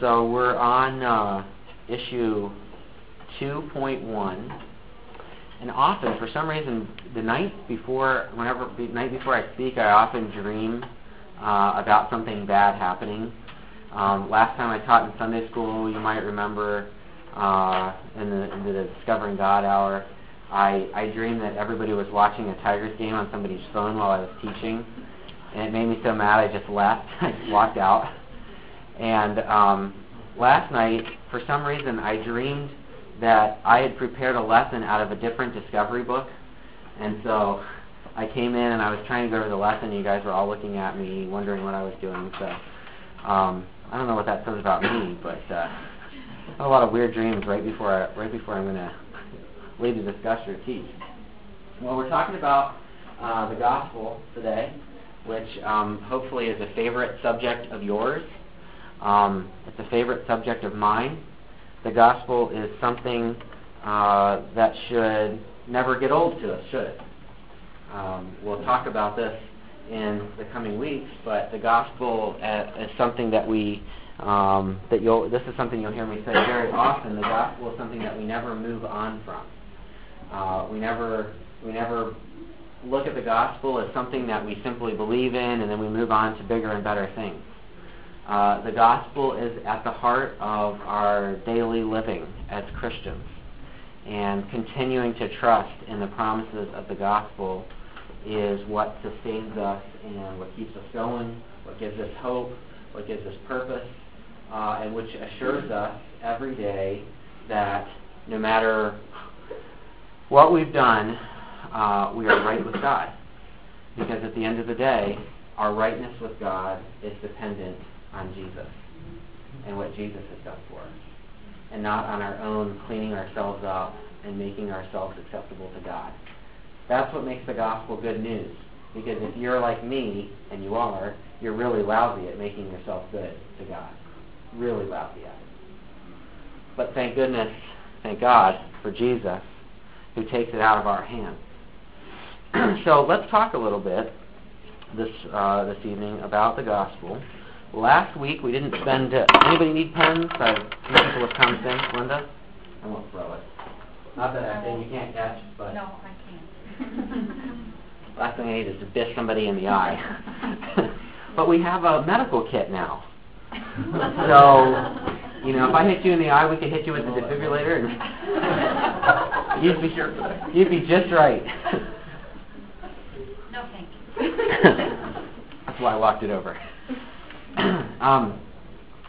So we're on uh, issue 2.1. And often, for some reason, the night before, whenever the night before I speak, I often dream uh, about something bad happening. Um, last time I taught in Sunday school, you might remember uh, in, the, in the Discovering God hour, I, I dreamed that everybody was watching a Tigers game on somebody's phone while I was teaching, and it made me so mad I just left. I just walked out. And um, last night, for some reason, I dreamed that I had prepared a lesson out of a different discovery book, and so I came in and I was trying to go over the lesson. And you guys were all looking at me, wondering what I was doing. So um, I don't know what that says about me, but uh, I had a lot of weird dreams right before I, right before I'm going to lead the discussion or teach. Well, we're talking about uh, the gospel today, which um, hopefully is a favorite subject of yours. Um, it's a favorite subject of mine. The gospel is something uh, that should never get old to us, should it? Um, we'll talk about this in the coming weeks, but the gospel uh, is something that we um, that you'll. This is something you'll hear me say very often. The gospel is something that we never move on from. Uh, we never we never look at the gospel as something that we simply believe in and then we move on to bigger and better things. Uh, the gospel is at the heart of our daily living as Christians. And continuing to trust in the promises of the gospel is what sustains us and what keeps us going, what gives us hope, what gives us purpose, uh, and which assures us every day that no matter what we've done, uh, we are right with God. Because at the end of the day, our rightness with God is dependent on Jesus and what Jesus has done for us, and not on our own cleaning ourselves up and making ourselves acceptable to God. That's what makes the gospel good news. Because if you're like me, and you are, you're really lousy at making yourself good to God. Really lousy at it. But thank goodness, thank God for Jesus who takes it out of our hands. so let's talk a little bit this uh, this evening about the gospel. Last week we didn't spend. Uh, anybody need pens? I have people have come since. Linda, I won't throw it. Not that I think you can't catch, but no, I can't. last thing I need is to biff somebody in the eye. but we have a medical kit now. So you know, if I hit you in the eye, we could hit you with the defibrillator, and you'd be you'd be just right. No, thank you. That's why I walked it over. Um,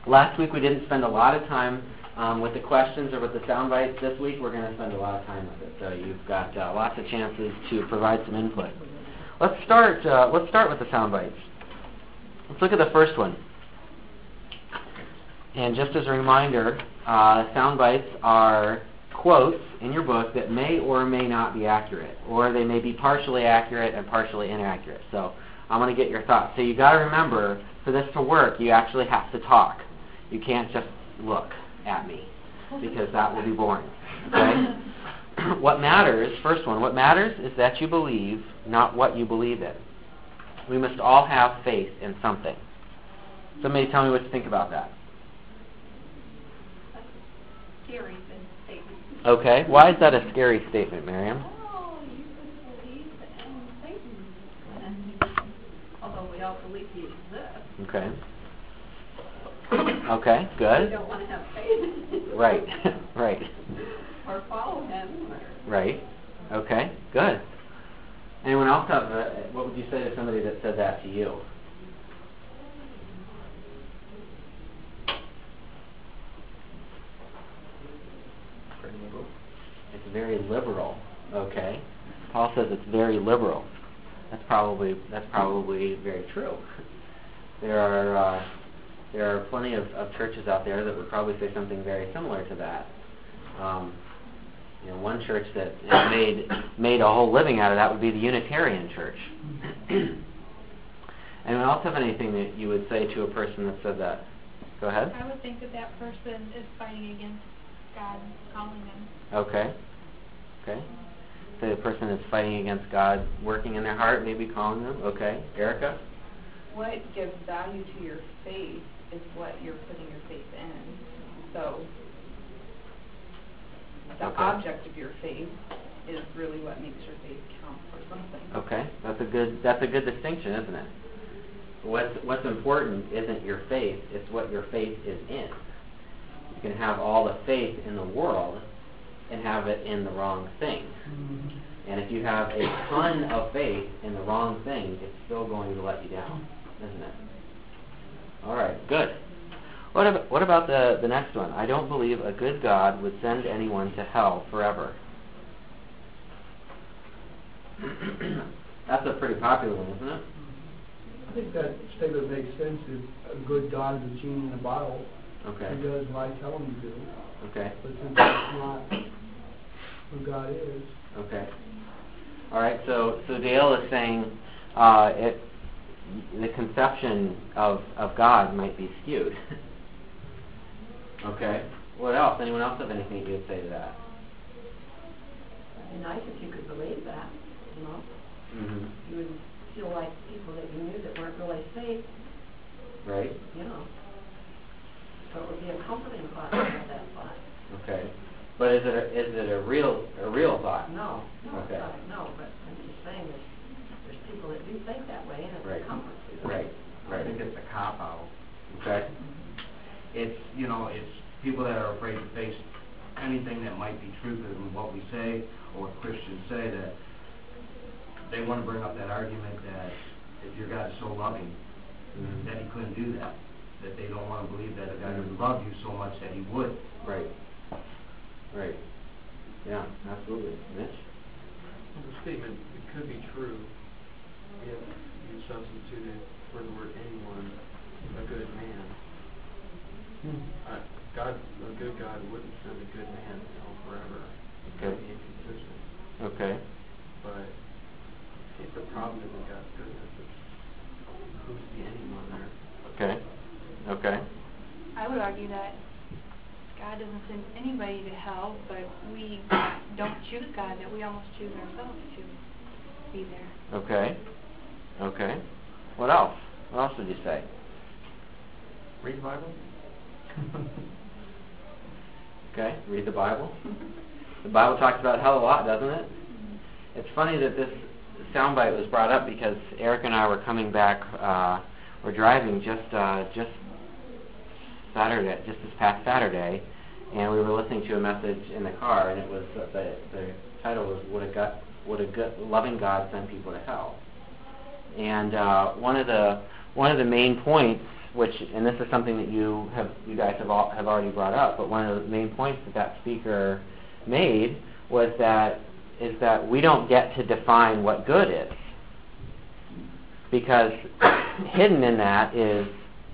last week we didn't spend a lot of time um, with the questions or with the sound bites. This week we're going to spend a lot of time with it, so you've got uh, lots of chances to provide some input. Let's start. Uh, let's start with the sound bites. Let's look at the first one. And just as a reminder, uh, sound bites are quotes in your book that may or may not be accurate, or they may be partially accurate and partially inaccurate. So I'm going to get your thoughts. So you got to remember, for this to work, you actually have to talk. You can't just look at me because that will be boring. Okay? what matters, first one, what matters is that you believe, not what you believe in. We must all have faith in something. Somebody tell me what you think about that. Scary statement. Okay. Why is that a scary statement, Miriam? Oh, you just believe in Satan. Although we all believe he exists. Okay. Okay, We good. don't want to have faith. Right, right, Or follow him, or. right. Okay, good. Anyone else have, uh, what would you say to somebody that said that to you? It's very liberal. Okay. Paul says it's very liberal. That's probably that's probably very true. There are uh, there are plenty of, of churches out there that would probably say something very similar to that. Um, you know, one church that has made made a whole living out of that would be the Unitarian Church. Anyone else have anything that you would say to a person that said that? Go ahead. I would think that that person is fighting against God calling them. Okay. Okay. So the person is fighting against God working in their heart, maybe calling them. Okay. Erica? What gives value to your faith is what you're putting your faith in. So the Okay. object of your faith is really what makes your faith count for something. Okay, that's a good that's a good distinction, isn't it? What's what's important isn't your faith; it's what your faith is in. You can have all the faith in the world and have it in the wrong thing. Mm-hmm. And if you have a ton of faith in the wrong thing, it's still going to let you down, isn't it? All right, good. What about, what about the, the next one? I don't believe a good God would send anyone to hell forever. That's a pretty popular one, isn't it? I think that statement makes sense if a good God is a genie in a bottle. Okay. He does what I tell him to do. Okay. But since that's not who God is, Okay. All right. So so Dale is saying uh, it the conception of of God might be skewed. okay. What else? Anyone else have anything you would say to that? It'd be nice if you could believe that, you know? Mm-hmm. You would feel like people that you knew that weren't really safe, Right. you know? So it would be a comforting thought to have that thought. Okay. But is it a, is it a real a real thought? No, no, Okay. not, no, but I'm just saying that there's people that do think that way and it's Right. a comfort to them. Right. I think it's a cop out. Okay. It's, you know, it's people that are afraid to face anything that might be truth in what we say or what Christians say that they want to bring up that argument that if your God is so loving, Mhm. that he couldn't do that. That they don't want to believe that a God would love you so much that he would. Right. Right. Yeah. Absolutely. Mitch. Well, the statement, it could be true if you substituted for the word anyone, a good man. Uh, God, a good God wouldn't send a good man to hell forever. Okay. That'd be inconsistent. Okay. But I think the problem isn't God's goodness, it's who's the anyone there. Okay. Okay. I would argue that God doesn't send anybody to hell, but we don't choose God, that we almost choose ourselves to be there. Okay. Okay. What else? What else would you say? Read the Bible? Okay. Read the Bible. The Bible talks about hell a lot, doesn't it? It's funny that this soundbite was brought up because Eric and I were coming back. Uh, we're driving just uh, just Saturday, just this past Saturday, and we were listening to a message in the car, and it was uh, the the title was "Would a God, Would a good, loving God send people to hell?" And uh, one of the one of the main points, which and this is something that you have you guys have all, have already brought up, but one of the main points that that speaker made was that is that we don't get to define what good is. Because hidden in that is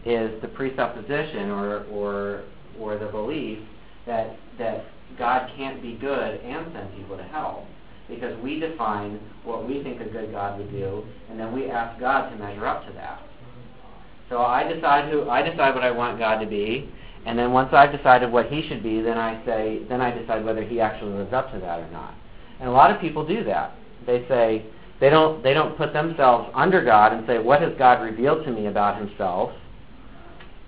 is the presupposition or or or the belief that that God can't be good and send people to hell because we define what we think a good God would do and then we ask God to measure up to that. So I decide who I decide what I want God to be and then once I've decided what he should be then I say then I decide whether he actually lives up to that or not. And a lot of people do that. They say they don't they don't put themselves under God and say what has God revealed to me about himself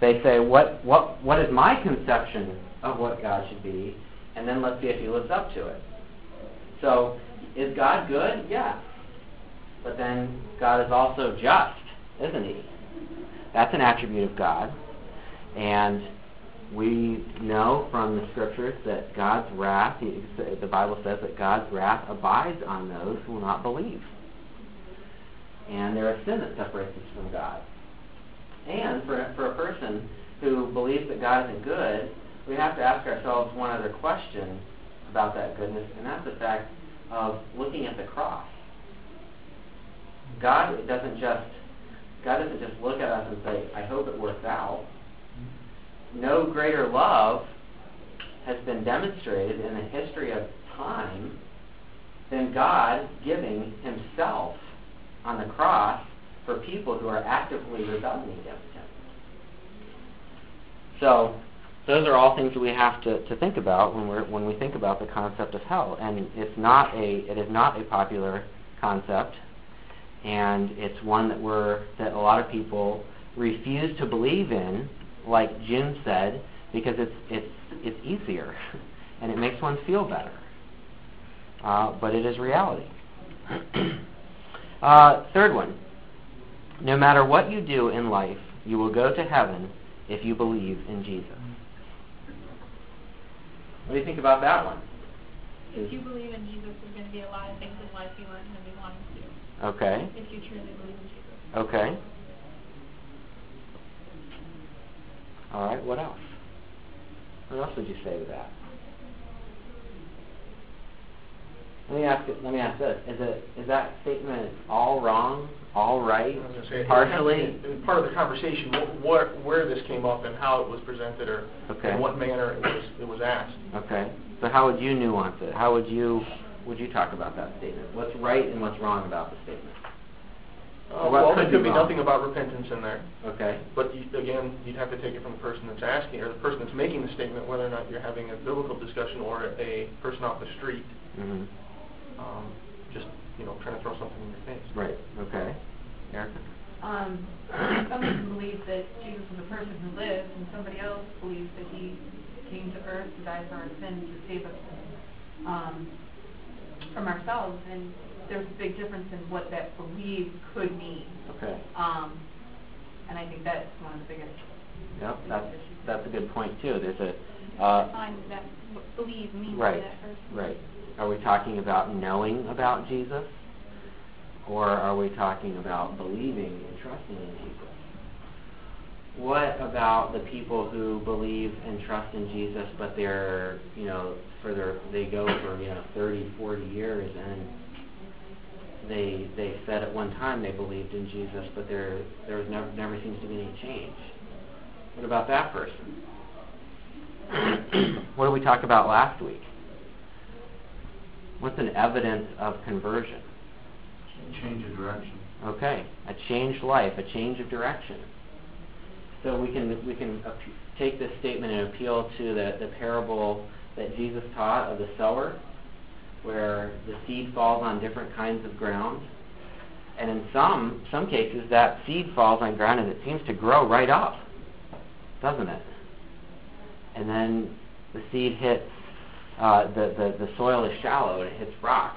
they say what what what is my conception of what God should be, and then let's see if He lives up to it. So, is God good? Yes, but then God is also just, isn't He? That's an attribute of God, and we know from the Scriptures that God's wrath. The Bible says that God's wrath abides on those who will not believe, and there is sin that separates us from God. And for, for a person who believes that God isn't good, we have to ask ourselves one other question about that goodness, and that's the fact of looking at the cross. God doesn't just God doesn't just look at us and say, "I hope it works out." No greater love has been demonstrated in the history of time than God giving Himself on the cross for people who are actively rebelling against him. So those are all things that we have to, to think about when we're when we think about the concept of hell. And it's not a it is not a popular concept and it's one that we're that a lot of people refuse to believe in, like Jim said, because it's it's it's easier and it makes one feel better. Uh, but it is reality. uh, third one. No matter what you do in life, you will go to heaven if you believe in Jesus. What do you think about that one? If you believe in Jesus, there's going to be a lot of things in life you aren't going to be wanting to do. Okay. If you truly believe in Jesus. Okay. All right. What else? What else would you say to that? Let me ask. It, let me ask this: Is it is that statement all wrong, all right, I was gonna say, partially? has to and part of the conversation, wh- where, where this came up and how it was presented, or Okay. in what manner it was, it was asked. Okay. So how would you nuance it? How would you would you talk about that statement? What's right and what's wrong about the statement? Uh, well, could there could be wrong? nothing about repentance in there, Okay. but you, again, you'd have to take it from the person that's asking, or the person that's making the statement, whether or not you're having a biblical discussion or a person off the street, Mhm. Um, just, you know, trying to throw something in your face. Right. Okay. Erica. Um, somebody can believe that Jesus is a person who lives, and somebody else believes that he came to earth to die for our sins to save us um, from ourselves. And there's a big difference in what that believe could mean. Okay. Um, and I think that's one of the biggest. Yep. That's that's a good point too. There's a uh, Define that, what believe means to Right, that person. Right. right. Are we talking about knowing about Jesus? Or are we talking about believing and trusting in Jesus? What about the people who believe and trust in Jesus, but they're, you know, for their, they go for, you know, 30, 40 years and they they said at one time they believed in Jesus, but there there was never never seems to be any change. What about that person? what did we talk about last week? What's an evidence of conversion? Change of direction. Okay, a changed life, a change of direction. So we can we can take this statement and appeal to the, the parable that Jesus taught of the sower, where the seed falls on different kinds of ground, and in some some cases that seed falls on ground and it seems to grow right up, doesn't it? And then the seed hits uh, the, the the soil is shallow and it hits rock,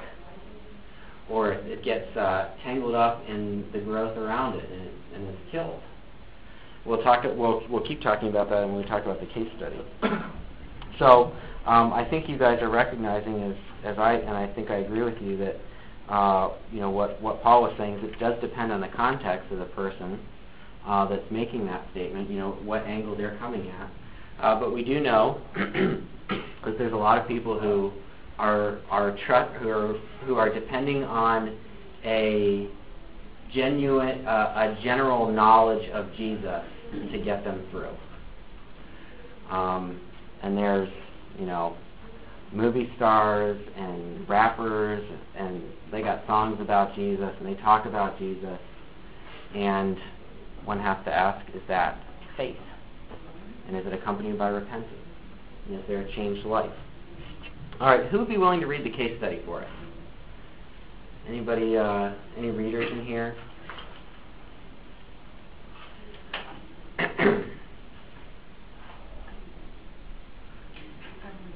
or it, gets uh, tangled up in the growth around it and, it, and it's killed. We'll talk. We'll we'll keep talking about that when we talk about the case study. so um, I think you guys are recognizing, as as I and I think I agree with you that uh, you know what what Paul was saying is it does depend on the context of the person uh, that's making that statement. You know what angle they're coming at. Uh, but we do know that there's a lot of people who are are tr- who are who are depending on a genuine uh, a general knowledge of Jesus to get them through. Um, and there's you know movie stars and rappers and they got songs about Jesus and they talk about Jesus and one has to ask is that faith and is it accompanied by repentance and is there a changed life all right who would be willing to read the case study for us anybody uh, any readers in here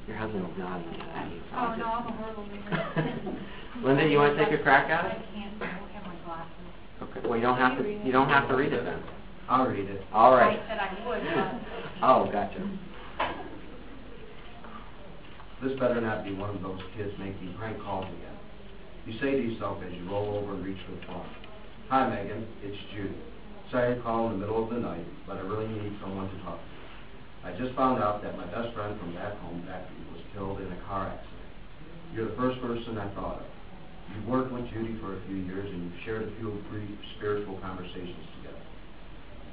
Your nodding at you. Oh, no, I'm a horrible reader. Linda, you want to take a crack at I it? can't, I don't have my glasses. Okay. Well, you don't have to. You don't have to read it then. I'll read it. All right. I said I would, but. Oh, gotcha. This better not be one of those kids making prank calls again. You say to yourself as you roll over and reach for the phone, Hi Megan, it's Judy. Sorry to call in the middle of the night, but I really need someone to talk to. I just found out that my best friend from back home, Becky, was killed in a car accident. You're the first person I thought of. You've worked with Judy for a few years and you've shared a few brief spiritual conversations together.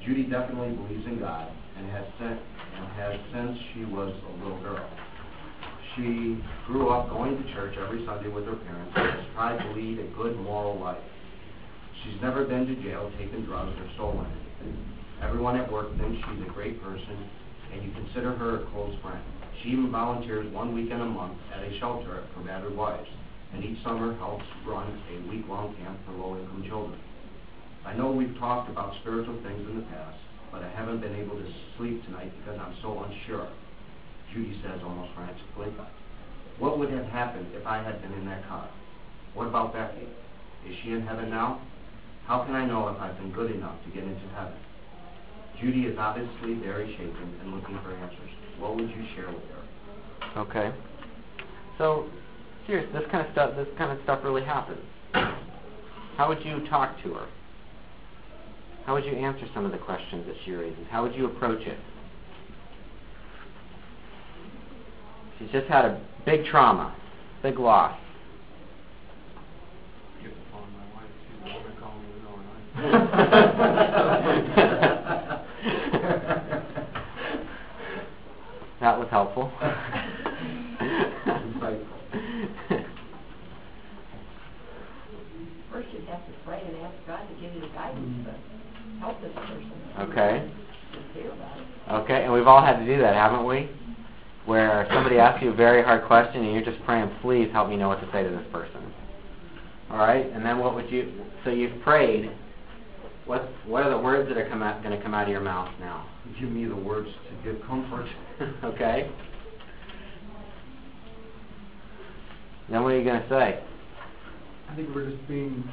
Judy definitely believes in God and has sent, and has since she was a little girl. She grew up going to church every Sunday with her parents and has tried to lead a good moral life. She's never been to jail, taken drugs, or stolen anything. Everyone at work thinks she's a great person, and you consider her a close friend. She even volunteers one weekend a month at a shelter for battered wives, and each summer helps run a week-long camp for low-income children. I know we've talked about spiritual things in the past, but I haven't been able to sleep tonight because I'm so unsure. Judy says almost frantically. What would have happened if I had been in that car? What about Becky? Is she in heaven now? How can I know if I've been good enough to get into heaven? Judy is obviously very shaken and looking for answers. What would you share with her? Okay. So, serious, this kind of stuff. This kind of stuff really happens. How would you talk to her? How would you answer some of the questions that she raises? How would you approach it? She's just had a big trauma, big loss. You have to follow my wife, she's the one that called me in the middle of the night. that was helpful. First you'd have to pray and ask God to give you the guidance to help this person. Okay. Sincere about it. Okay, and we've all had to do that, haven't we? Where somebody asks you a very hard question and you're just praying, please help me know what to say to this person. All right, and then what would you? So you've prayed. What What are the words that are come out, going to come out of your mouth now? Give me the words to give comfort. okay. Then what are you going to say? I think we're just being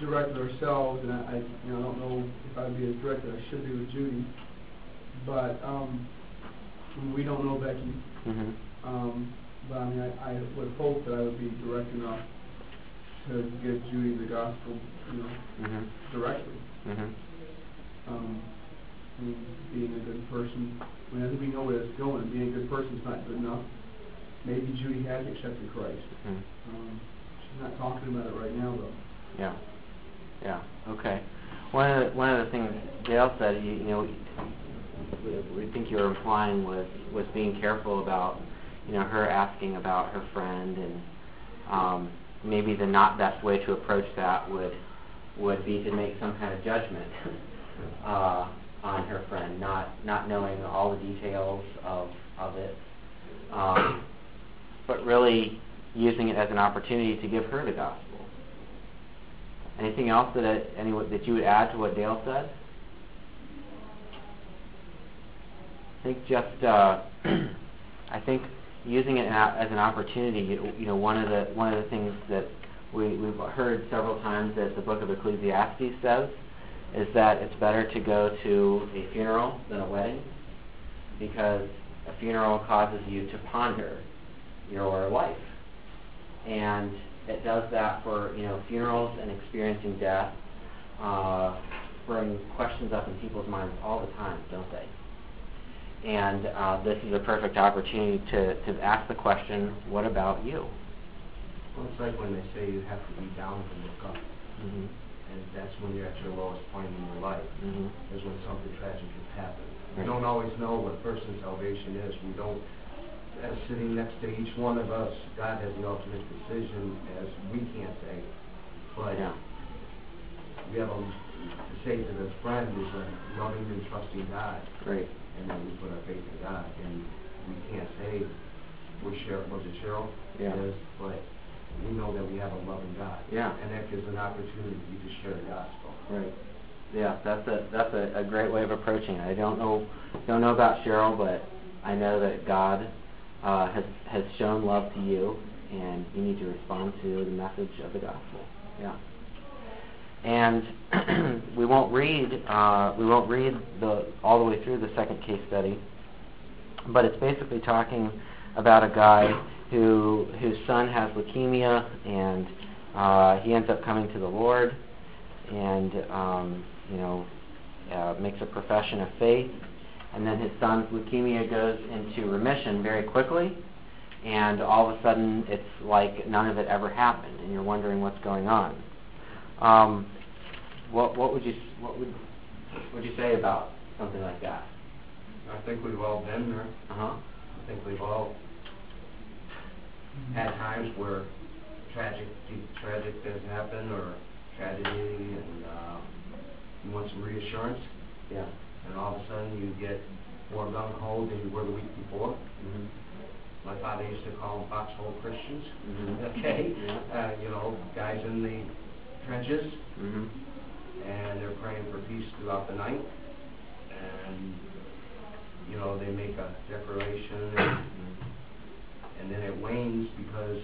direct with ourselves, and I, I, you know, I don't know if I'd be as direct as I should be with Judy, but um, we don't know Becky. hmm Um, but I mean, I, I would hope that I would be direct enough to give Judy the gospel, you know, hmm directly. hmm Um, being a good person. I mean, I think we know where it's going. Being a good person is not good enough. Maybe Judy has accepted Christ. hmm Um, she's not talking about it right now, though. Yeah. Yeah. Okay. One of the, one of the things Dale said, you, you know, we, think you were implying was was being careful about, you know, her asking about her friend, and um, maybe the not best way to approach that would would be to make some kind of judgment uh, on her friend, not not knowing all the details of of it, um, but really using it as an opportunity to give her the gospel. Anything else that any that you would add to what Dale said? I think just uh, I think using it as an opportunity. You know, one of the one of the things that we, we've heard several times that the book of Ecclesiastes says is that it's better to go to a funeral than a wedding because a funeral causes you to ponder your life and it does that for you know funerals and experiencing death uh, bring questions up in people's minds all the time, don't they? And uh, this is a perfect opportunity to, to ask the question, "What about you?" Well, it's like when they say you have to be down to look up, hmm and that's when you're at your lowest point in your life, hmm is when something tragic has happened. We don't always know what a person's salvation is. We don't, as sitting next to each one of us, God has the ultimate decision, as we can't say. But Yeah. we have a, to say to this friend is a loving and trusting God, Right. and then we put our faith in God, and we can't say, we're Cheryl, was it Cheryl? Yeah. But we know that we have a loving God. Yeah. And that gives an opportunity to share the gospel. Right. Yeah, that's a that's a, a great way of approaching it. I don't know don't know about Cheryl, but I know that God uh, has has shown love to you, and you need to respond to the message of the gospel. Yeah. And we won't read uh, we won't read the all the way through the second case study, but it's basically talking about a guy who whose son has leukemia, and uh, he ends up coming to the Lord, and um, you know uh, makes a profession of faith, and then his son's leukemia goes into remission very quickly, and all of a sudden it's like none of it ever happened, and you're wondering what's going on. Um, what what would you what would what would you say about something like that? I think we've all been there. Uh huh. I think we've all had times where tragic, tragic things happen or tragedy, and uh, you want some reassurance, Yeah. And all of a sudden you get more gung ho than you were the week before. Mhm. My father used to call them foxhole Christians. Mhm. Okay, Yeah. uh, you know, guys in the trenches, Mhm. and they're praying for peace throughout the night, and, you know, they make a declaration, and, and then it wanes because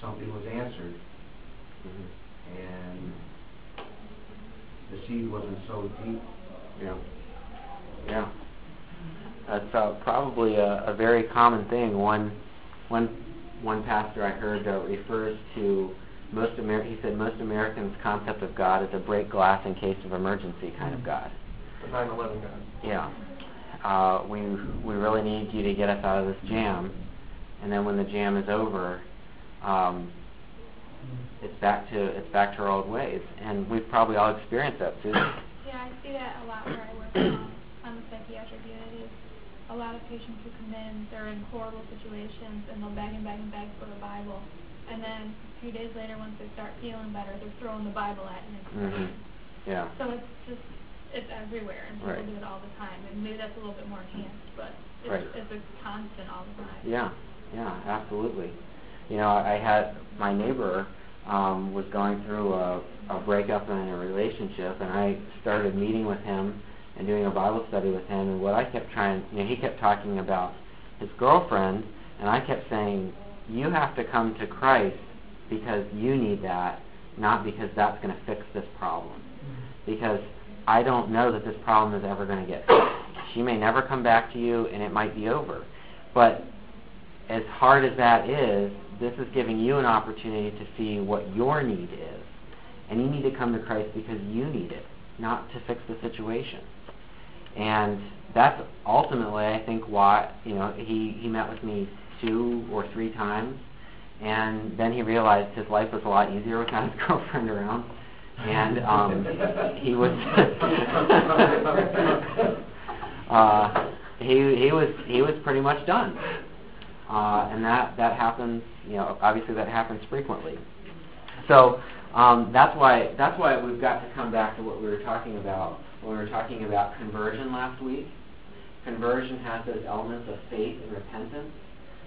something was answered, Mhm. and the seed wasn't so deep. Yeah. Yeah. That's uh, probably a, a very common thing. One, one, one pastor I heard uh, refers to most Amer- he said most Americans' concept of God is a break glass in case of emergency kind of God. The 9/11 God. Yeah. Uh, we we really need you to get us out of this jam, and then when the jam is over, um, it's back to it's back to our old ways, and we've probably all experienced that, Susan. Yeah, I see that a lot where I work um, on the psychiatric unit. Is a lot of patients who come in, they're in horrible situations, and they'll beg and beg and beg for the Bible, and then a few days later, once they start feeling better, they're throwing the Bible at you. hmm Yeah. So it's just it's everywhere, and people Right. do it all the time. And maybe that's a little bit more enhanced, but it's Right. it's a constant all the time. Yeah, yeah, absolutely. You know, I had my neighbor um, was going through a, a breakup in a relationship, and I started meeting with him and doing a Bible study with him. And what I kept trying, you know, he kept talking about his girlfriend, and I kept saying, "You have to come to Christ because you need that, not because that's going to fix this problem." Because I don't know that this problem is ever going to get fixed. She may never come back to you, and it might be over. But as hard as that is, this is giving you an opportunity to see what your need is. And you need to come to Christ because you need it, not to fix the situation. And that's ultimately, I think, why, you know, he, he met with me two or three times. And then he realized his life was a lot easier without his girlfriend around. And um, he was uh, he he was he was pretty much done. Uh, and that that happens, you know, obviously that happens frequently. So um, that's why that's why we've got to come back to what we were talking about we were talking about conversion last week. Conversion has those elements of faith and repentance,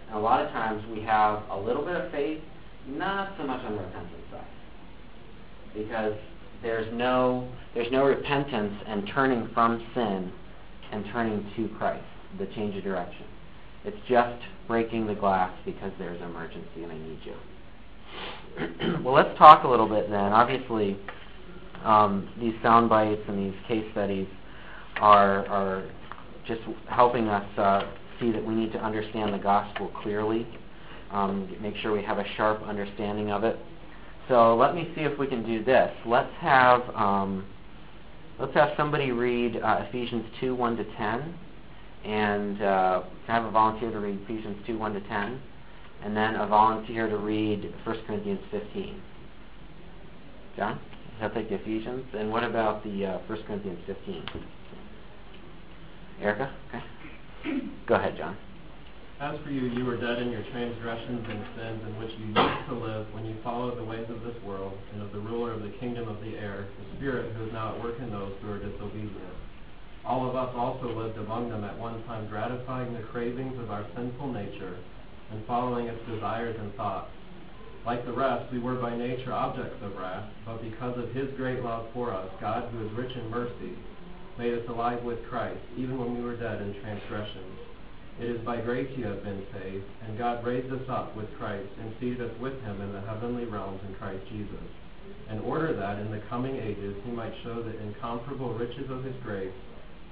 and a lot of times we have a little bit of faith, not so much on the repentance side, because there's no there's no repentance and turning from sin and turning to Christ, the change of direction. It's just breaking the glass because there's an emergency and I need you. well, let's talk a little bit then. Obviously, um, these sound bites and these case studies are, are just helping us uh, see that we need to understand the gospel clearly, um, make sure we have a sharp understanding of it. So let me see if we can do this. Let's have um, let's have somebody read uh, Ephesians two one to ten and uh, have a volunteer to read Ephesians 2, 1 to 10, and then a volunteer to read 1 Corinthians 15. John? I'll take Ephesians. And what about the uh, 1 Corinthians 15? Erica? Okay. Go ahead, John. As for you, you were dead in your transgressions and sins in which you used to live when you followed the ways of this world and of the ruler of the kingdom of the air, the Spirit who is now at work in those who are disobedient. All of us also lived among them at one time, gratifying the cravings of our sinful nature and following its desires and thoughts. Like the rest, we were by nature objects of wrath, but because of his great love for us, God, who is rich in mercy, made us alive with Christ, even when we were dead in transgressions. It is by grace you have been saved, and God raised us up with Christ and seated us with him in the heavenly realms in Christ Jesus, in order that in the coming ages he might show the incomparable riches of his grace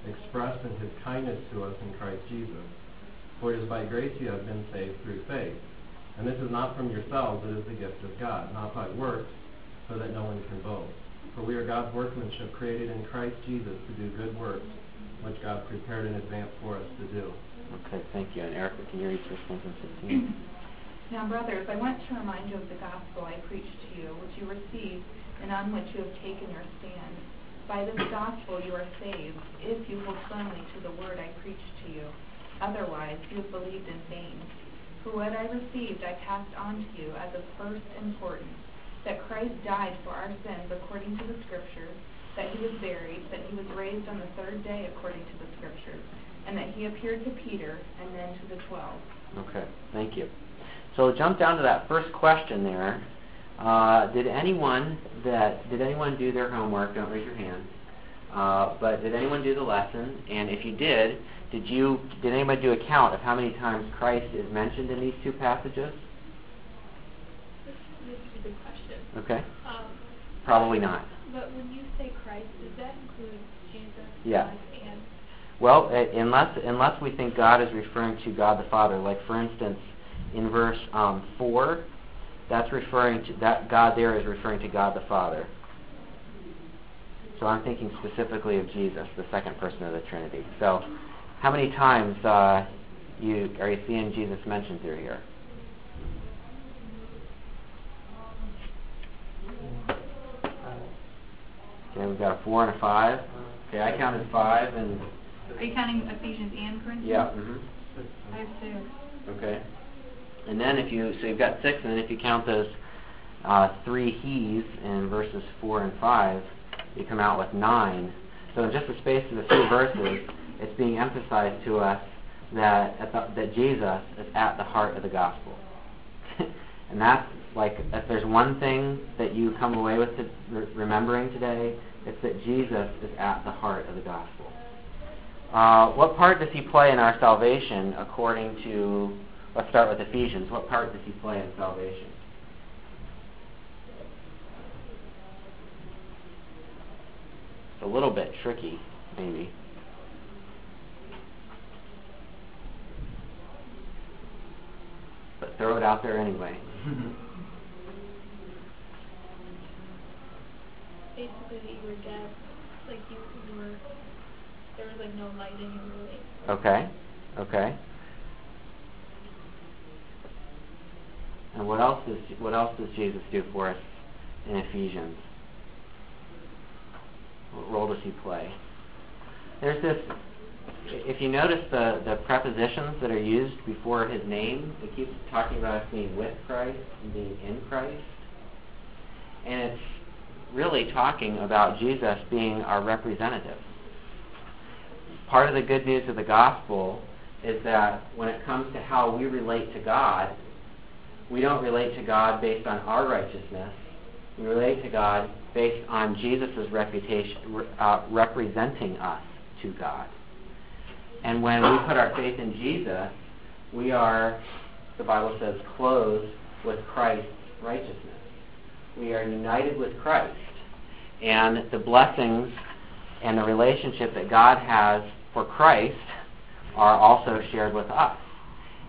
expressed in his kindness to us in Christ Jesus. For it is by grace you have been saved through faith. And this is not from yourselves, it is the gift of God, not by works, so that no one can boast. For we are God's workmanship, created in Christ Jesus to do good works, which God prepared in advance for us to do. Okay, thank you. And Erica, can you read 1 Corinthians 15? Now, brothers, I want to remind you of the gospel I preached to you, which you received, and on which you have taken your stand. By this gospel you are saved, if you hold firmly to the word I preached to you. Otherwise, you have believed in vain. For what I received I passed on to you as of first importance, that Christ died for our sins according to the Scriptures, that he was buried, that he was raised on the third day according to the Scriptures, and that he appeared to Peter and then to the twelve. Okay, thank you. So jump down to that first question there. Uh, did anyone that did anyone do their homework? Don't raise your hand. Uh, but did anyone do the lesson? And if you did, did you did anybody do a count of how many times Christ is mentioned in these two passages? This, this is a good question. Okay. Um, Probably not. but when you say Christ, does that include Jesus? Yeah. And Well, uh, unless unless we think God is referring to God the Father, like for instance, in verse um, four, that's referring to that God there is referring to God the Father. So I'm thinking specifically of Jesus, the second person of the Trinity. So, how many times uh, you are you seeing Jesus mentioned through here? Okay, we've got a four and a five. Okay, I counted five, and Are you counting Ephesians and Corinthians? yeah. hmm I have six. Okay. And then if you so you've got six, and then if you count those uh, three he's in verses four and five, you come out with nine. So in just the space of a few verses, it's being emphasized to us that at the, that Jesus is at the heart of the gospel, and that's like if there's one thing that you come away with to, re- remembering today, it's that Jesus is at the heart of the gospel. Uh, what part does he play in our salvation according to, let's start with Ephesians. What part does he play in salvation? It's a little bit tricky, maybe. But throw it out there anyway. basically that you were dead, like you, you were, there was like no light in you really. Okay. Okay. And what else does what else does Jesus do for us in Ephesians? What role does he play? There's this. If you notice the the prepositions that are used before his name, it keeps talking about us being with Christ and being in Christ, and it's really talking about Jesus being our representative. Part of the good news of the gospel is that when it comes to how we relate to God, we don't relate to God based on our righteousness. We relate to God based on Jesus' reputation, uh, representing us to God. And when we put our faith in Jesus, we are, the Bible says, clothed with Christ's righteousness. We are united with Christ. And the blessings and the relationship that God has for Christ are also shared with us.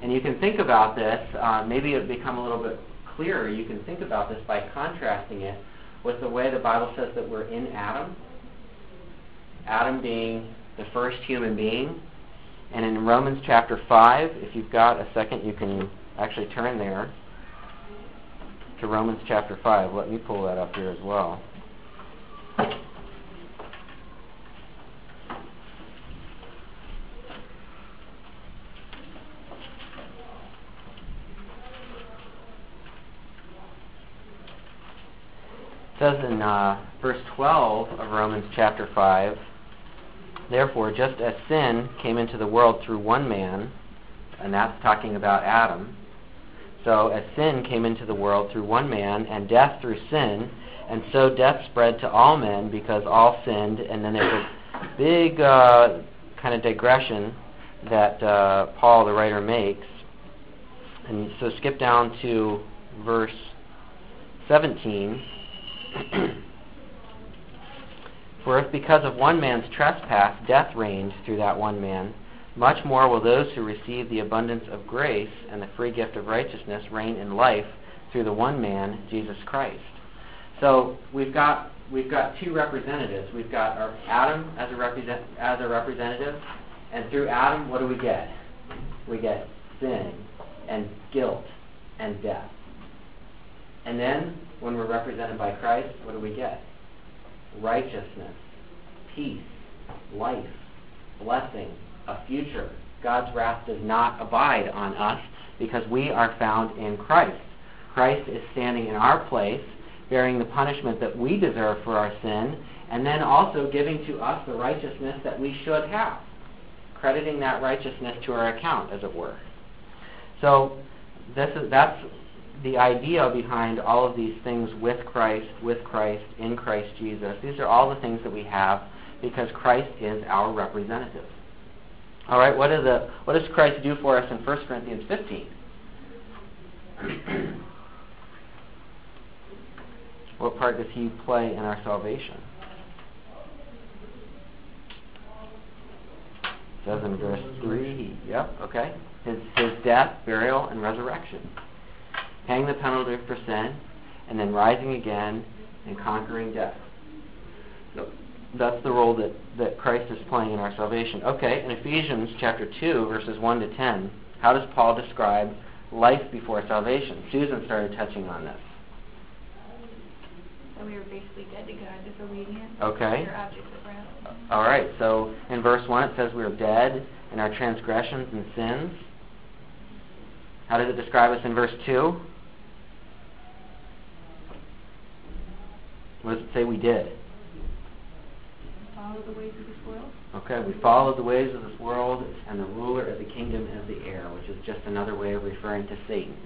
And you can think about this, uh, maybe it'll become a little bit clearer. You can think about this by contrasting it with the way the Bible says that we're in Adam. Adam being the first human being. And in Romans chapter 5, if you've got a second, you can actually turn there to Romans chapter 5. Let me pull that up here as well. It says in uh, verse 12 of Romans chapter 5 Therefore, just as sin came into the world through one man, and that's talking about Adam, so as sin came into the world through one man, and death through sin, and so death spread to all men because all sinned, and then there's a big uh, kind of digression that uh, Paul, the writer, makes. And so skip down to verse 17. For if because of one man's trespass death reigned through that one man, much more will those who receive the abundance of grace and the free gift of righteousness reign in life through the one man, Jesus Christ. So we've got we've got two representatives. We've got our Adam as a represent as a representative, and through Adam, what do we get? We get sin and guilt and death. And then when we're represented by Christ, what do we get? Righteousness, peace, life, blessing, a future. God's wrath does not abide on us because we are found in Christ. Christ is standing in our place, bearing the punishment that we deserve for our sin, and then also giving to us the righteousness that we should have, crediting that righteousness to our account, as it were. So this is that's the idea behind all of these things with Christ, with Christ, in Christ Jesus. These are all the things that we have because Christ is our representative. All right, what, the, what does Christ do for us in 1 Corinthians 15? what part does he play in our salvation? It says in verse 3, yep, okay. His, his death, burial, and resurrection. Paying the penalty for sin, and then rising again and conquering death. So that's the role that, that Christ is playing in our salvation. Okay, in Ephesians chapter 2, verses 1 to 10, how does Paul describe life before salvation? Susan started touching on this. So we were basically dead to God, disobedient. Okay. We are objects of wrath. Uh, all right, so in verse 1 it says we are dead in our transgressions and sins. How does it describe us in verse 2? What does it say we did? Follow the ways of this world. Okay, we followed the ways of this world, and the ruler of the kingdom of the air, which is just another way of referring to Satan.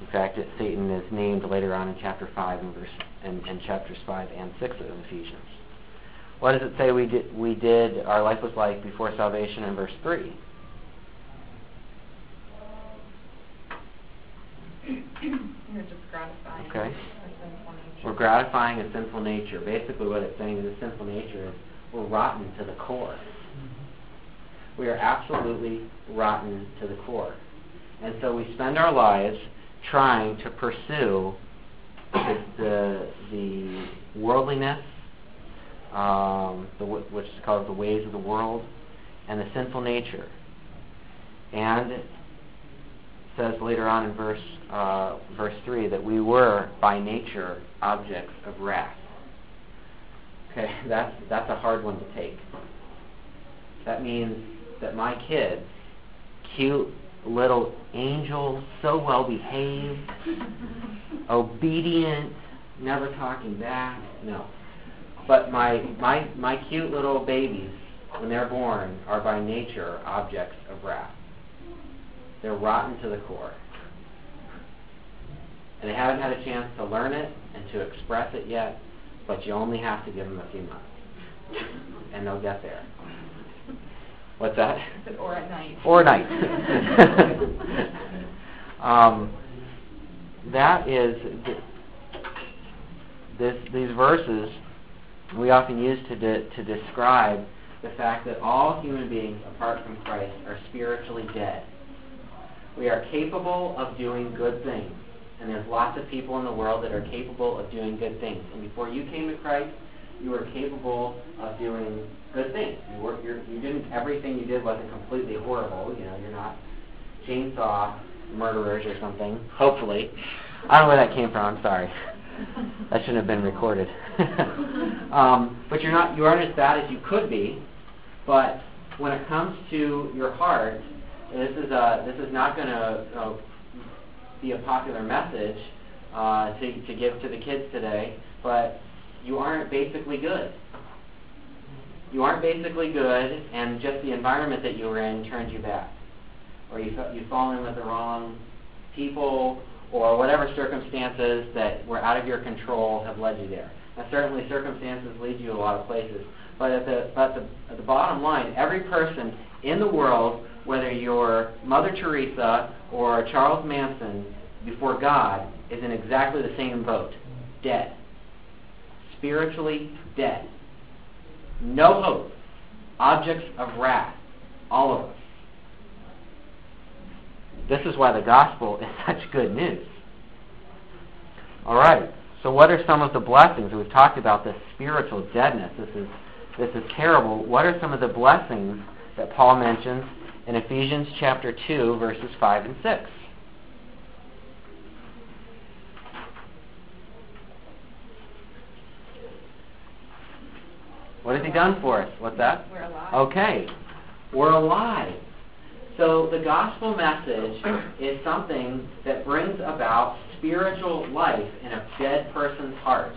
In fact, it, Satan is named later on in chapter 5 and, verse, and, and chapters 5 and 6 of Ephesians. What does it say we did, we did, our life was like before salvation in verse 3? Just. Okay. We're gratifying a sinful nature. Basically, what it's saying is a sinful nature is we're rotten to the core. We are absolutely rotten to the core. And so we spend our lives trying to pursue the, the, the worldliness, um, the, which is called the ways of the world, and the sinful nature. And says later on in verse uh, verse three that we were by nature objects of wrath. Okay, that's that's a hard one to take. That means that my kids, cute little angels, so well behaved, obedient, never talking back. No. But my, my, my cute little babies, when they're born, are by nature objects of wrath. They're rotten to the core. And they haven't had a chance to learn it and to express it yet, but you only have to give them a few months. And they'll get there. What's that? Or at night. or night. um, that is th- this, these verses we often use to de- to describe the fact that all human beings apart from Christ are spiritually dead. We are capable of doing good things, and there's lots of people in the world that are capable of doing good things. And before you came to Christ, you were capable of doing good things. You were you're, you didn't everything you did wasn't completely horrible. You know, you're not chainsaw murderers or something. Hopefully, I don't know where that came from. I'm sorry. That shouldn't have been recorded. um, but you're not you aren't as bad as you could be. But when it comes to your heart, this is a, this is not going to uh, be a popular message uh, to to give to the kids today, but you aren't basically good. You aren't basically good, and just the environment that you were in turned you back, or you you fall in with the wrong people, or whatever circumstances that were out of your control have led you there. Now, certainly circumstances lead you a lot of places, but at the but the at the bottom line, every person in the world, whether you're Mother Teresa or Charles Manson, before God, is in exactly the same boat, dead spiritually dead. No hope. Objects of wrath. All of us. This is why the gospel is such good news. All right. So what are some of the blessings? We've talked about this spiritual deadness. This is this is terrible. What are some of the blessings that Paul mentions in Ephesians chapter 2 verses 5 and 6? What has he done for us? What's that? We're alive. Okay. We're alive. So the gospel message is something that brings about spiritual life in a dead person's heart.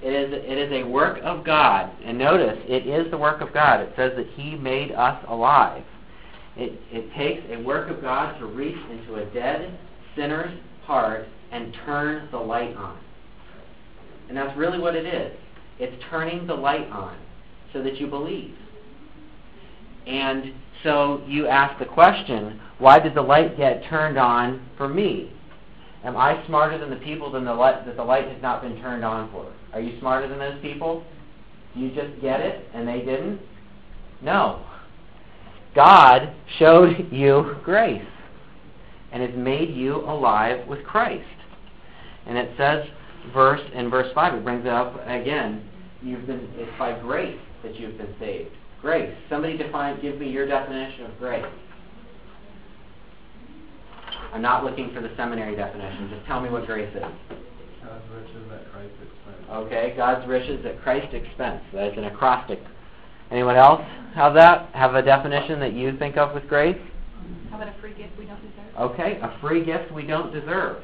It is, it is a work of God. And notice, it is the work of God. It says that He made us alive. It, it takes a work of God to reach into a dead sinner's heart and turn the light on. And that's really what it is. It's turning the light on. so that you believe. And so you ask the question, why did the light get turned on for me? Am I smarter than the people than the light, that the light has not been turned on for? Are you smarter than those people? Do you just get it and they didn't? No. God showed you grace and has made you alive with Christ. And it says verse in verse 5, it brings it up again. You've been it's by grace that you've been saved. Grace. Somebody define give me your definition of grace. I'm not looking for the seminary definition. Just tell me what grace is. God's riches at Christ's expense. Okay, God's riches at Christ's expense. That is an acrostic. Anyone else have that? Have a definition that you think of with grace? How about a free gift we don't deserve? Okay, a free gift we don't deserve.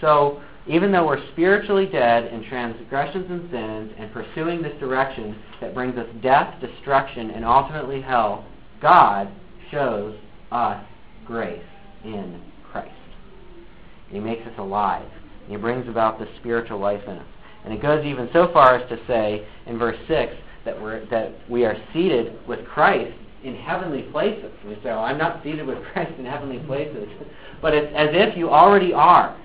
So, even though we're spiritually dead in transgressions and sins and pursuing this direction that brings us death, destruction, and ultimately hell, God shows us grace in Christ. And he makes us alive. And he brings about the spiritual life in us. And it goes even so far as to say in verse 6 that, we're, that we are seated with Christ in heavenly places. We say, oh, I'm not seated with Christ in heavenly places. But it's as if you already are.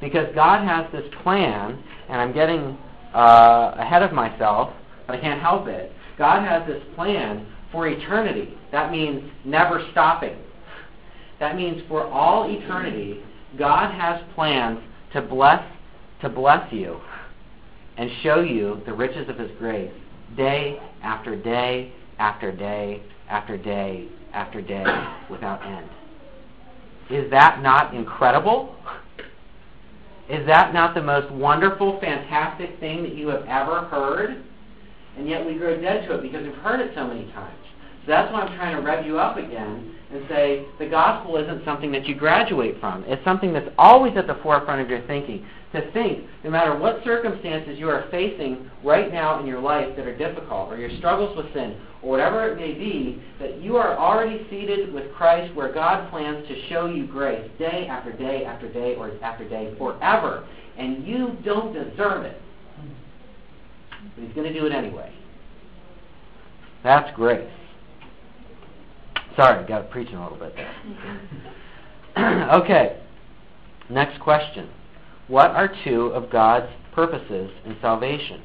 Because God has this plan, and I'm getting uh, ahead of myself, but I can't help it. God has this plan for eternity. That means never stopping. That means for all eternity, God has plans to bless to bless you and show you the riches of his grace day after day after day after day after day without end. Is that not incredible? Is that not the most wonderful, fantastic thing that you have ever heard? And yet we grow dead to it because we've heard it so many times. So that's why I'm trying to rev you up again and say the gospel isn't something that you graduate from. It's something that's always at the forefront of your thinking. To think, no matter what circumstances you are facing right now in your life that are difficult, or your struggles with sin, or whatever it may be, that you are already seated with Christ where God plans to show you grace day after day after day or after day forever. And you don't deserve it. But He's going to do it anyway. That's grace. Sorry, got to preaching a little bit there. okay. Next question. What are two of God's purposes in salvation?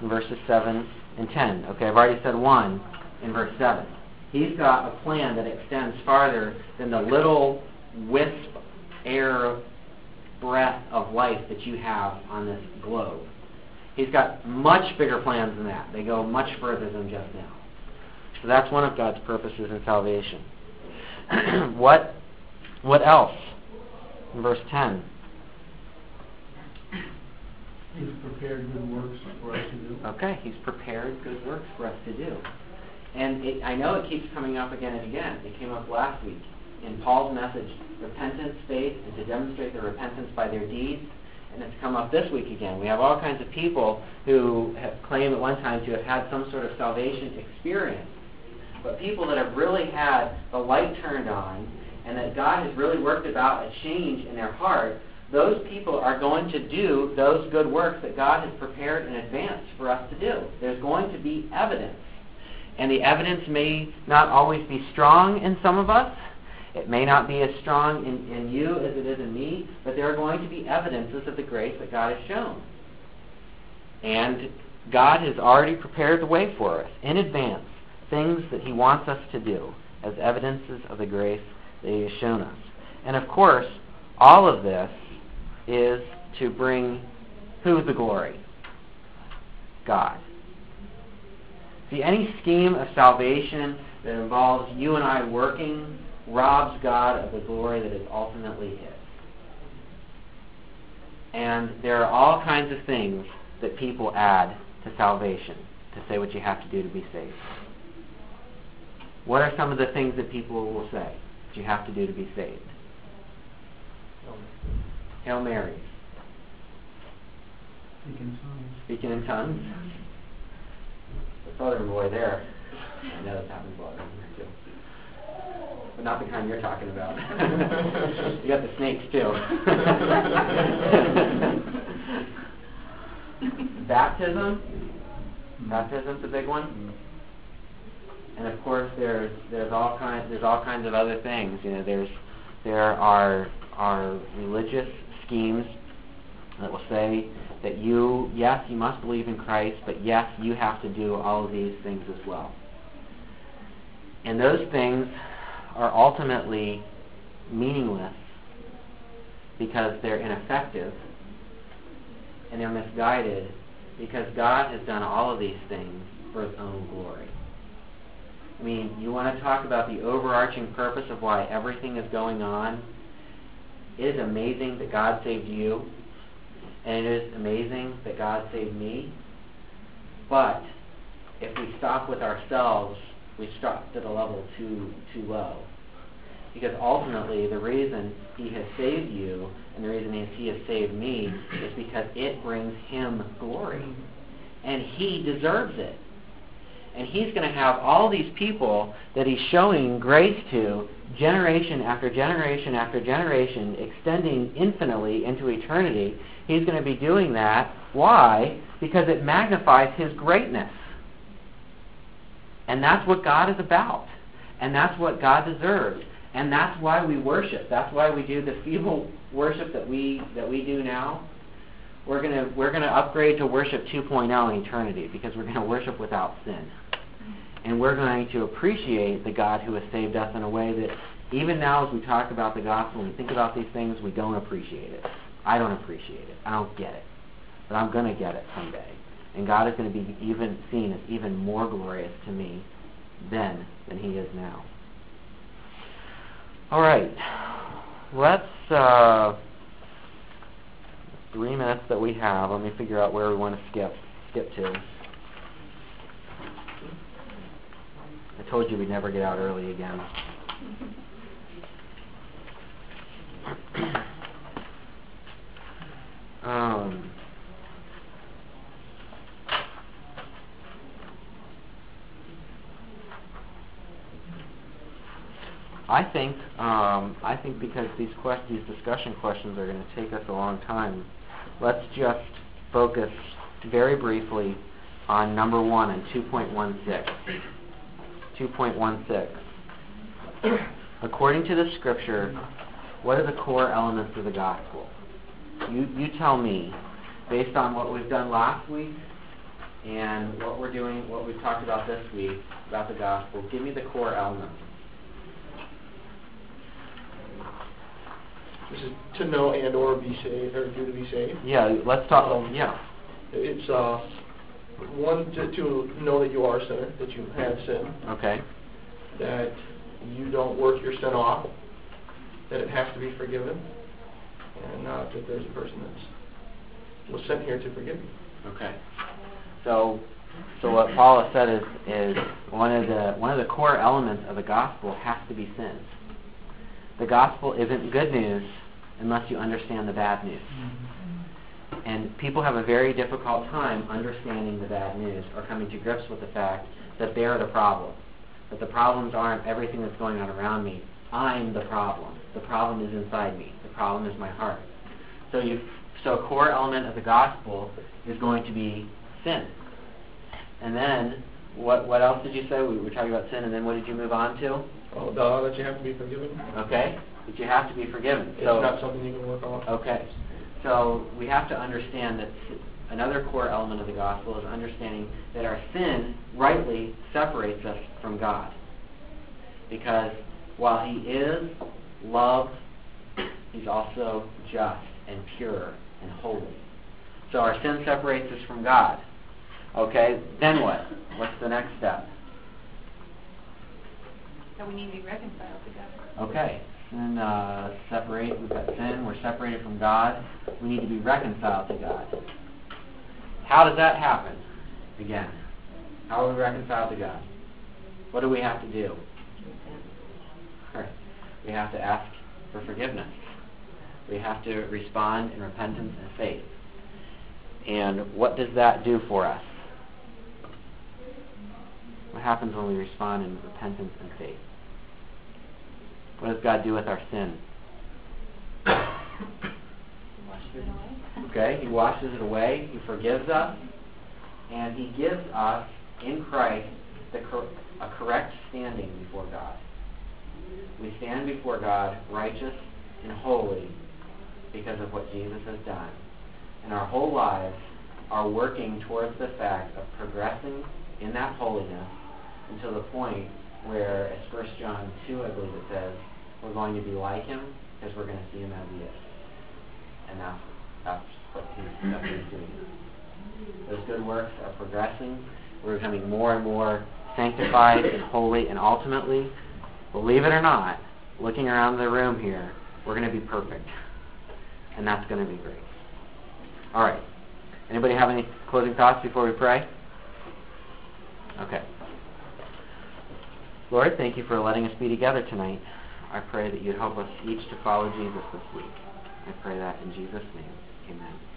In verses 7 and 10. Okay, I've already said one in verse 7. He's got a plan that extends farther than the little wisp air breath of life that you have on this globe. He's got much bigger plans than that. They go much further than just now. So that's one of God's purposes in salvation. what what else? In verse 10. He's prepared good works for us to do. Okay, he's prepared good works for us to do. And it, I know it keeps coming up again and again. It came up last week in Paul's message, repentance, faith, and to demonstrate their repentance by their deeds. And it's come up this week again. We have all kinds of people who have claimed at one time to have had some sort of salvation experience. But people that have really had the light turned on and that God has really worked about a change in their heart, those people are going to do those good works that God has prepared in advance for us to do. There's going to be evidence. And the evidence may not always be strong in some of us. It may not be as strong in, in you as it is in me, but there are going to be evidences of the grace that God has shown. And God has already prepared the way for us in advance, things that He wants us to do as evidences of the grace that He has shown us. And of course, all of this is to bring who the glory? God. See, any scheme of salvation that involves you and I working robs God of the glory that is ultimately His. And there are all kinds of things that people add to salvation to say what you have to do to be saved. What are some of the things that people will say that you have to do to be saved? Hail Marys. Speaking tongues. Speaking in tongues. The southern boy there. I know this happens a lot around here too. But not the kind you're talking about. you got the snakes too. Baptism. Mhm. Baptism's a big one. And of course, there's there's all kinds there's all kinds of other things. You know, there's there are are religious schemes that will say that you yes you must believe in Christ, but yes you have to do all of these things as well. And those things are ultimately meaningless because they're ineffective and they're misguided because God has done all of these things for His own glory. I mean, you want to talk about the overarching purpose of why everything is going on? It is amazing that God saved you, and it is amazing that God saved me. But if we stop with ourselves, we stop at a level too too low. Because ultimately, the reason He has saved you and the reason He has saved me is because it brings Him glory, and He deserves it. And he's going to have all these people that he's showing grace to, generation after generation after generation, extending infinitely into eternity. He's going to be doing that. Why? Because it magnifies his greatness. And that's what God is about. And that's what God deserves. And that's why we worship. That's why we do the feeble worship that we that we do now. We're going to we're going to upgrade to worship 2.0 in eternity because we're going to worship without sin. And we're going to appreciate the God who has saved us in a way that even now as we talk about the gospel and think about these things, we don't appreciate it. I don't appreciate it. I don't get it. But I'm going to get it someday. And God is going to be even seen as even more glorious to me then than he is now. All right. Let's uh, three minutes that we have. Let me figure out where we want to skip skip to. I told you we'd never get out early again. um, I think um, I think because these quest- these discussion questions are going to take us a long time, let's just focus very briefly on number one and 2.16. 2.16. According to the scripture, what are the core elements of the gospel? You, you tell me, based on what we've done last week and what we're doing, what we've talked about this week about the gospel, give me the core elements. This is to know and or be saved, or do to be saved. Yeah, let's talk. Um, yeah. It's uh, one to, to know that you are a sinner, that you have sinned, Okay. that you don't work your sin off, that it has to be forgiven, and uh, that there's a person that was sent here to forgive you. Okay. So, so what Paul has said is, is one of the one of the core elements of the gospel has to be sins. The gospel isn't good news unless you understand the bad news. And people have a very difficult time understanding the bad news or coming to grips with the fact that they're the problem. That the problems aren't everything that's going on around me. I'm the problem. The problem is inside me. The problem is my heart. So you so a core element of the gospel is going to be sin. And then what what else did you say? We were talking about sin and then what did you move on to? Oh, duh, that you have to be forgiven. Okay? That you have to be forgiven. It's So not something you can work on. Okay. So we have to understand that another core element of the gospel is understanding that our sin rightly separates us from God. Because while He is love, He's also just and pure and holy. So our sin separates us from God. Okay, then what? What's the next step? So we need to be reconciled to God. Okay, sin uh, separate. We've got sin. We're separated from God. We need to be reconciled to God. How does that happen? Again, how are we reconciled to God? What do we have to do? We have to ask for forgiveness. We have to respond in repentance and faith. And what does that do for us? What happens when we respond in repentance and faith? What does God do with our sin? Okay, He washes it away. He forgives us. And He gives us, in Christ, the cor- a correct standing before God. We stand before God righteous and holy because of what Jesus has done. And our whole lives are working towards the fact of progressing in that holiness until the point where, as 1 John 2, I believe it says, we're going to be like him because we're going to see him as he is. And that's, that's, what, he's, what he's doing. Those good works are progressing. We're becoming more and more sanctified and holy, and ultimately, believe it or not, looking around the room here, we're going to be perfect. And that's going to be great. All right. Anybody have any closing thoughts before we pray? Okay. Lord, thank you for letting us be together tonight. I pray that you'd help us each to follow Jesus this week. I pray that in Jesus' name. Amen.